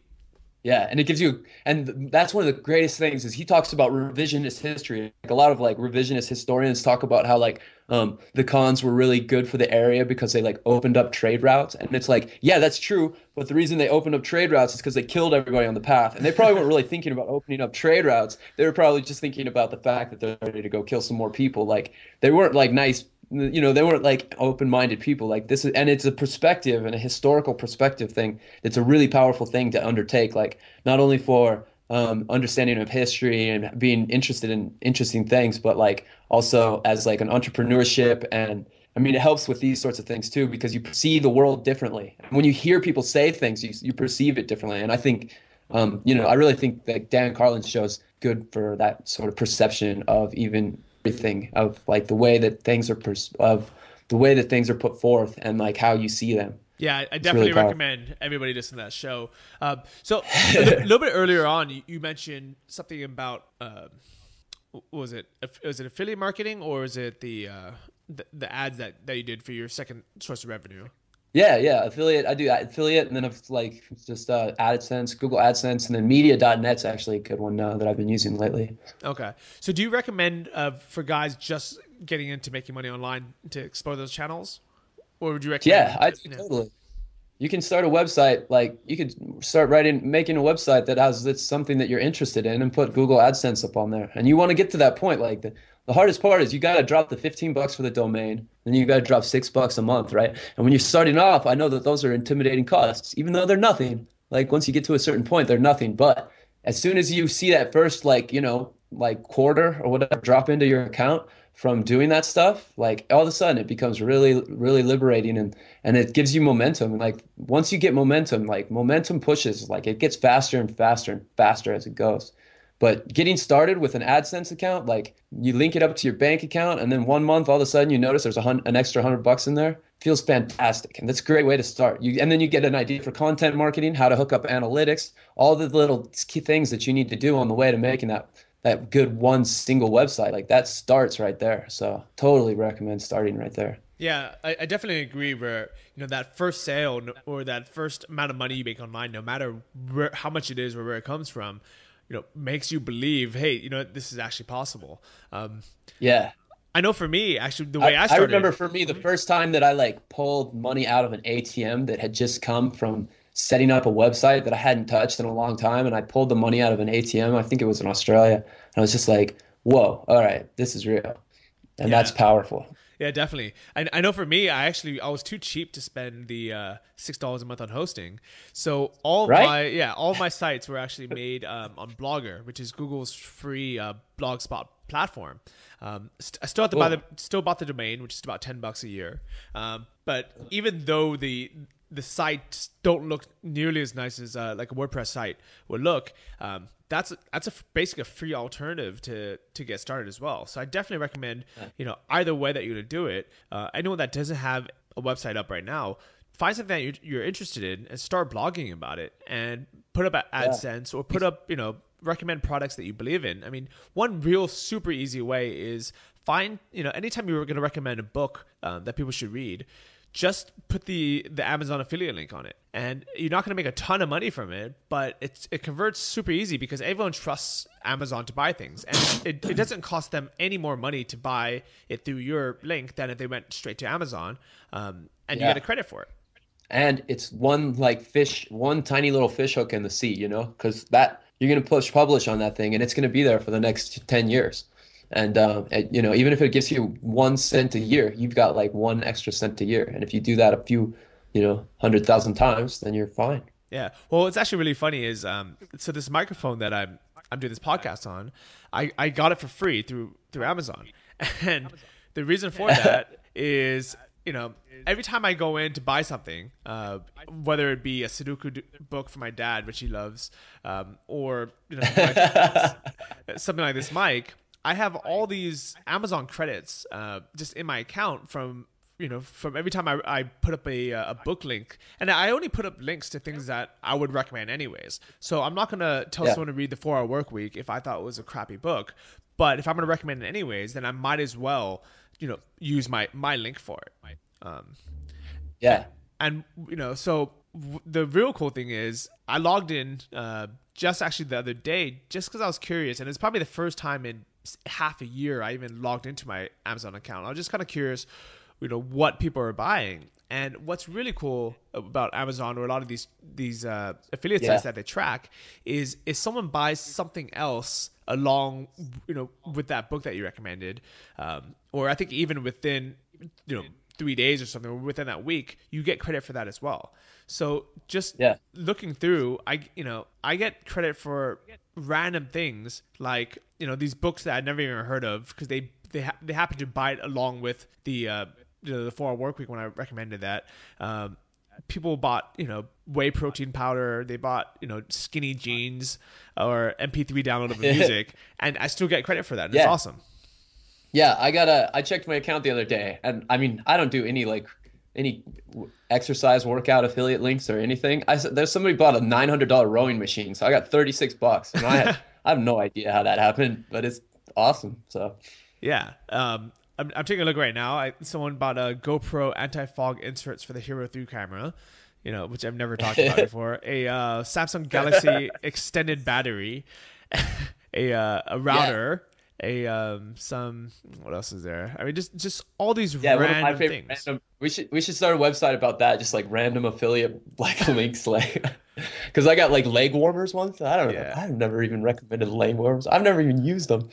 Yeah, and it gives you, and that's one of the greatest things is he talks about revisionist history. Like a lot of like revisionist historians talk about how like um, the Khans were really good for the area because they like opened up trade routes, and it's like yeah, that's true. But the reason they opened up trade routes is because they killed everybody on the path, and they probably weren't really thinking about opening up trade routes. They were probably just thinking about the fact that they're ready to go kill some more people. Like they weren't like nice you know they weren't like open-minded people. Like this is and it's a perspective and a historical perspective thing it's a really powerful thing to undertake like not only for um, understanding of history and being interested in interesting things but like also as like an entrepreneurship. And i mean it helps with these sorts of things too because you see the world differently. When you hear people say things you, you perceive it differently. And i think um, you know i really think that dan carlin shows good for that sort of perception of even everything of like the way that things are pers- of the way that things are put forth and like how you see them. Yeah, I definitely really recommend everybody listen to that show. Um, so a little bit earlier on, you, you mentioned something about uh, was it was it affiliate marketing or was it the, uh, the the ads that that you did for your second source of revenue? Yeah, yeah, affiliate. I do affiliate, and then it's like just uh, AdSense, Google AdSense, and then Media.net's actually a good one uh, that I've been using lately. Okay, so do you recommend uh, for guys just getting into making money online to explore those channels, or would you recommend? Yeah, I do, totally. You can start a website, like you could start writing, making a website that has that's something that you're interested in, and put Google AdSense up on there. And you want to get to that point, like the The hardest part is you got to drop the 15 bucks for the domain, then you got to drop six bucks a month, right? And when you're starting off, I know that those are intimidating costs, even though they're nothing. Like once you get to a certain point, they're nothing. But as soon as you see that first, like, you know, like quarter or whatever drop into your account from doing that stuff, like all of a sudden it becomes really, really liberating and, and it gives you momentum. Like once you get momentum, like momentum pushes, like it gets faster and faster and faster as it goes. But getting started with an AdSense account, like you link it up to your bank account, and then one month all of a sudden you notice there's a hun- an extra hundred bucks in there. Feels fantastic, and that's a great way to start. You and then you get an idea for content marketing, how to hook up analytics, all the little key things that you need to do on the way to making that that good one single website. Like that starts right there. So totally recommend starting right there. Yeah, I, I, definitely agree. Where you know that first sale or that first amount of money you make online, no matter where, how much it is or where it comes from, you know makes you believe hey you know this is actually possible. Um, yeah. I know for me actually the way i, I started i remember for me the first time that i like pulled money out of an atm that had just come from setting up a website that i hadn't touched in a long time and i pulled the money out of an atm i think it was in australia and i was just like whoa all right this is real. And yeah. that's powerful yeah, definitely. I, I know for me, I actually I was too cheap to spend the uh, six dollars a month on hosting. So all right? my yeah all my [LAUGHS] sites were actually made um, on Blogger, which is Google's free uh, blogspot platform. Um, st- I still have to buy the still bought the domain, which is about ten bucks a year. Um, but even though the the sites don't look nearly as nice as uh, like a WordPress site would look, um, that's that's a basically a free alternative to to get started as well. So I definitely recommend you know either way that you're gonna do it. Uh, anyone that doesn't have a website up right now, find something that you're, you're interested in and start blogging about it and put up AdSense yeah. or put up you know recommend products that you believe in. I mean, one real super easy way is find you know anytime you're going to recommend a book um, that people should read just put the the Amazon affiliate link on it, and you're not going to make a ton of money from it, but it's it converts super easy because everyone trusts Amazon to buy things, and it, it doesn't cost them any more money to buy it through your link than if they went straight to Amazon, um, and yeah. you get a credit for it. And it's one like fish, one tiny little fish hook in the sea, you know, because that you're going to push publish on that thing, and it's going to be there for the next ten years. And uh, you know, even if it gives you one cent a year, you've got like one extra cent a year. And if you do that a few, you know, hundred thousand times, then you're fine. Yeah. Well, it's actually really funny is um, so this microphone that I'm I'm doing this podcast on, I, I got it for free through through Amazon, [LAUGHS] and the reason for [LAUGHS] that is you know every time I go in to buy something, uh, whether it be a Sudoku book for my dad, which he loves, um, or you know something like this [LAUGHS] mic, I have all these Amazon credits uh, just in my account from you know from every time I, I put up a, uh, a book link. And i only put up links to things that i would recommend anyways. So i'm not going to tell yeah. someone to read the four hour work week if i thought it was a crappy book. But if i'm going to recommend it anyways then i might as well you know use my my link for it. Um, yeah. and you know so w- the real cool thing is i logged in uh, just actually the other day just because i was curious. And it's probably the first time in half a year I even logged into my Amazon account. I was just kind of curious, you know, what people are buying. And what's really cool about Amazon or a lot of these these uh, affiliate yeah. sites that they track is if someone buys something else along, you know, with that book that you recommended, um, or I think even within, you know, three days or something, or within that week, you get credit for that as well. So just yeah. looking through, I you know I get credit for random things like you know these books that I'd never even heard of because they they ha- they happen to buy it along with the uh, you know, the four hour work week when I recommended that. Um, people bought you know whey protein powder they bought you know skinny jeans or mp3 download of [LAUGHS] music and i still get credit for that and yeah. it's awesome yeah i got a i checked my account the other day and i mean i don't do any like any exercise workout affiliate links or anything. I there's somebody bought a nine hundred dollar rowing machine, so I got thirty six bucks, and I have [LAUGHS] I have no idea how that happened, but it's awesome. So yeah, um, I'm, I'm taking a look right now. I, someone bought a GoPro anti fog inserts for the Hero Three camera. You know, which I've never talked about [LAUGHS] before. A uh, Samsung Galaxy [LAUGHS] extended battery, a uh, a router, a um some what else is there? I mean, just just all these yeah, random things. Random, we should we should start a website about that, just like random affiliate [LAUGHS] like links, like [LAUGHS] because I got like leg warmers once. I don't know. I've never even recommended leg warmers. I've never even used them.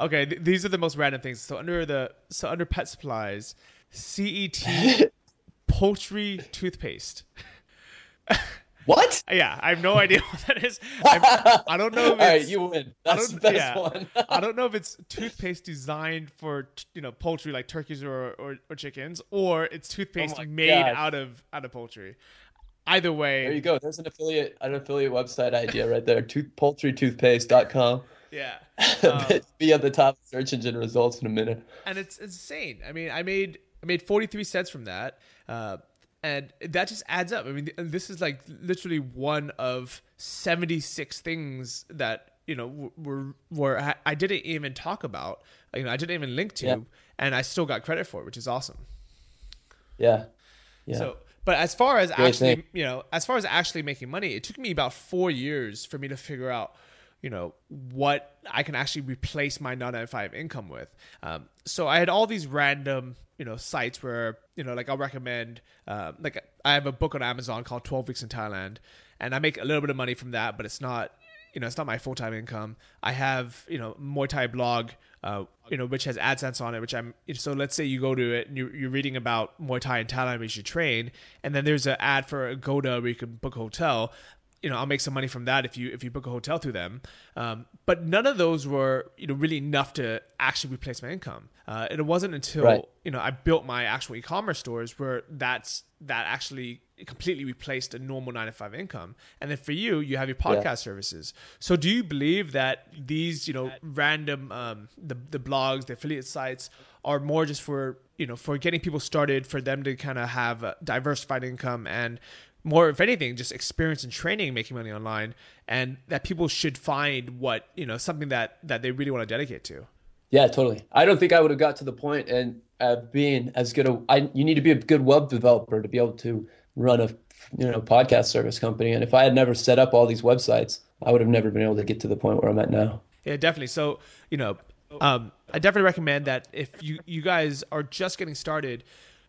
Okay, th- these are the most random things. So under the so under pet supplies, CET [LAUGHS] poultry toothpaste. What? Yeah, I have no idea [LAUGHS] what that is. [LAUGHS] I, don't know if All right, you win. That's the best yeah, one. [LAUGHS] I don't know if it's toothpaste designed for t- you know poultry like turkeys or, or, or chickens, or it's toothpaste Oh made gosh. out of out of poultry. Either way, There you go. There's an affiliate an affiliate website idea right there. Tooth, poultrytoothpaste.com. yeah. Um, Be at the top search engine results in a minute. and it's insane. I mean, I made I made 43 cents from that, uh, and that just adds up. I mean, this is like literally one of 76 things that you know were were I- I didn't even talk about. You know, I didn't even link to, Yeah. and I still got credit for, it, which is awesome. Yeah. Yeah. So, but as far as Great actually, thing. you know, as far as actually making money, it took me about four years for me to figure out, you know, what I can actually replace my non-five income with. Um, so I had all these random, you know, sites where, you know, like I'll recommend, uh, like I have a book on Amazon called Twelve Weeks in Thailand, and I make a little bit of money from that, but it's not you know, it's not my full time income. I have, you know, Muay Thai blog, uh, you know, which has AdSense on it, which I'm, so let's say you go to it and you're, you're reading about Muay Thai in Thailand where you train. And then there's an ad for Agoda where you can book a hotel. You know, I'll make some money from that if you, if you book a hotel through them. Um, but none of those were, you know, really enough to actually replace my income. Uh, and it wasn't until, Right. you know, I built my actual e-commerce stores where that's, that actually completely replaced a normal nine to five income. And then for you, you have your podcast services. So do you believe that these, you know, random, um, the, the blogs, the affiliate sites are more just for, you know, for getting people started, for them to kind of have a diversified income and more, if anything, just experience and training, making money online and that people should find what, you know, something that, that they really want to dedicate to. Yeah, totally. I don't think I would have got to the point and uh, being as good a. I you need to be a good web developer to be able to run a you know podcast service company. And if I had never set up all these websites, I would have never been able to get to the point where I'm at now. Yeah, definitely. So, you know, um, I definitely recommend that if you you guys are just getting started,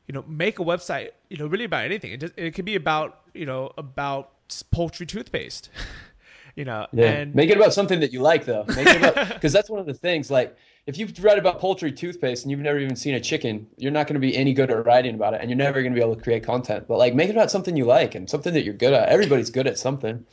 you know, make a website. You know, really about anything. It just, it could be about you know about poultry toothpaste. [LAUGHS] you know, Yeah. and Make it about something that you like, though. Make it about [LAUGHS] because that's one of the things. Like, if you've read about poultry toothpaste and you've never even seen a chicken, you're not going to be any good at writing about it, and you're never going to be able to create content. But like, make it about something you like and something that you're good at. Everybody's good at something,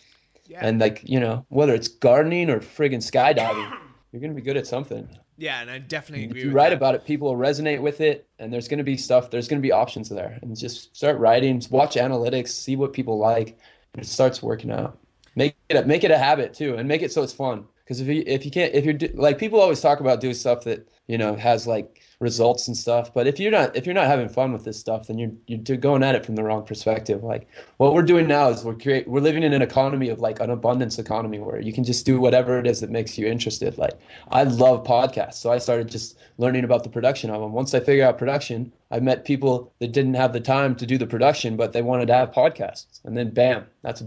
yeah, and like you know, whether it's gardening or friggin' skydiving, you're going to be good at something. Yeah, and I definitely If you write that. about it, people will resonate with it, and there's going to be stuff. There's going to be options there, and just start writing. Watch analytics, see what people like, and it starts working out. Make it a, make it a habit too, and make it so it's fun. Because if you if you can't if you're like people always talk about doing stuff that you know has like results and stuff, but if you're not if you're not having fun with this stuff, then you're you're going at it from the wrong perspective. Like what we're doing now is we're create we're living in an economy of like an abundance economy where you can just do whatever it is that makes you interested. Like I love podcasts, so I started just learning about the production of them. Once I figured out production, I met people that didn't have the time to do the production, but they wanted to have podcasts, and then bam, that's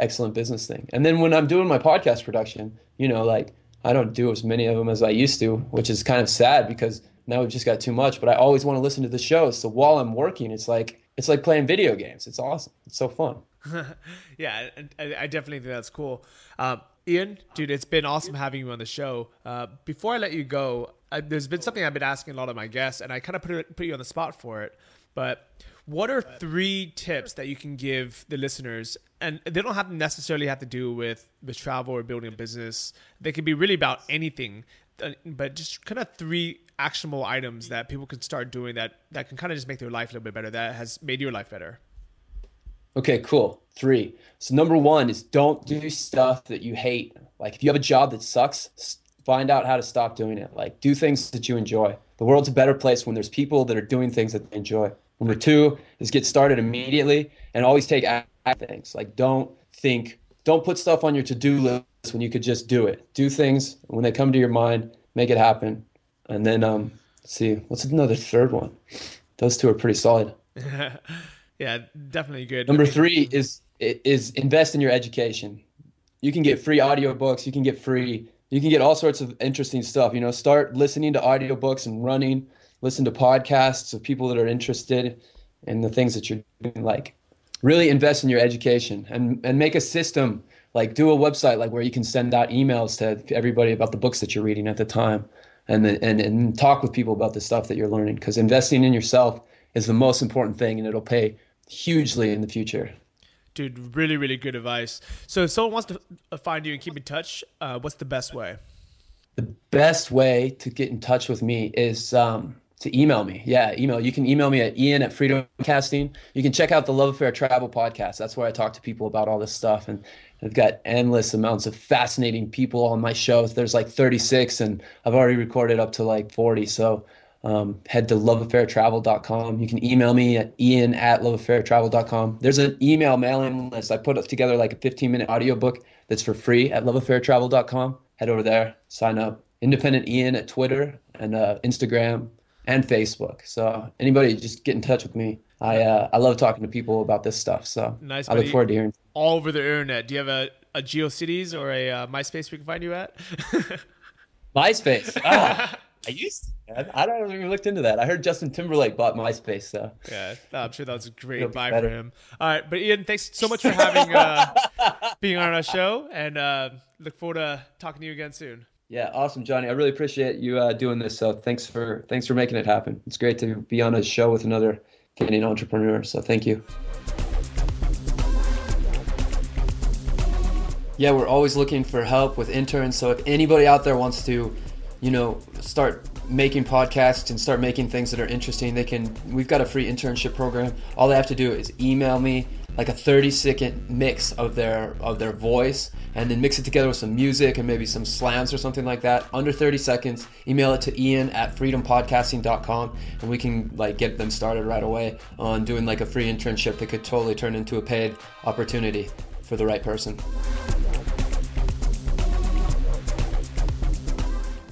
excellent business thing. And then when I'm doing my podcast production, you know, like I don't do as many of them as I used to, which is kind of sad because now we've just got too much. But I always want to listen to the show. So while I'm working, it's like it's like playing video games. It's awesome. It's so fun. [LAUGHS] yeah, I, I definitely think that's cool. Um, Ian, dude, it's been awesome having you on the show. Uh, before I let you go, uh, there's been something I've been asking a lot of my guests, and I kind of put it, put you on the spot for it. But what are three tips that you can give the listeners? And they don't have to necessarily have to do with with travel or building a business. They can be really about anything, uh, but just kind of three actionable items that people can start doing that that can kind of just make their life a little bit better. That has made your life better. Okay, cool. Three. So number one is don't do stuff that you hate. Like if you have a job that sucks, find out how to stop doing it. Like do things that you enjoy. The world's a better place when there's people that are doing things that they enjoy. Number two is get started immediately and always take action things. Like don't think, don't put stuff on your to-do list when you could just do it. Do things when they come to your mind, make it happen. And then um, see, what's another third one? Those two are pretty solid. [LAUGHS] yeah, definitely good. Number three is is invest in your education. You can get free audiobooks. You can get free. You can get all sorts of interesting stuff. You know, start listening to audiobooks and running. Listen to podcasts of people that are interested in the things that you're doing. Like, really invest in your education and and make a system. Like, do a website like where you can send out emails to everybody about the books that you're reading at the time. and the, and and talk with people about the stuff that you're learning because investing in yourself is the most important thing, and it'll pay hugely in the future. Dude, really, really good advice. So, if someone wants to uh, find you and keep in touch, uh, what's the best way? The best way to get in touch with me is um, to email me. Yeah, email. You can email me at ian at freedom casting. You can check out the Love Affair Travel podcast. That's where I talk to people about all this stuff. And I've got endless amounts of fascinating people on my show. There's like 36, and I've already recorded up to like 40. So um, head to loveaffairtravel.com. You can email me at ian at loveaffairtravel.com. There's an email mailing list. I put together like a 15 minute audiobook that's for free at loveaffairtravel.com. Head over there, sign up. Independent Ian at Twitter and uh, Instagram and Facebook. So anybody, just get in touch with me. I uh, I love talking to people about this stuff. So nice, I look forward to hearing. All over the internet. Do you have a, a GeoCities or a uh, MySpace we can find you at? [LAUGHS] MySpace. Ah, [LAUGHS] I used to. I don't even looked into that. I heard Justin Timberlake bought MySpace. So yeah, I'm sure that was a great buy better. for him. All right, but Ian, thanks so much for having uh, [LAUGHS] being on our show, and uh, look forward to talking to you again soon. Yeah, awesome, Johnny. I really appreciate you uh, doing this. So thanks for thanks for making it happen. It's great to be on a show with another Canadian entrepreneur. So thank you. Yeah, we're always looking for help with interns. So if anybody out there wants to, you know, start making podcasts and start making things that are interesting, they can. We've got a free internship program. All they have to do is email me like a 30 second mix of their of their voice and then mix it together with some music and maybe some slams or something like that. Under 30 seconds email it to ian at freedompodcasting.com and we can like get them started right away on doing like a free internship that could totally turn into a paid opportunity for the right person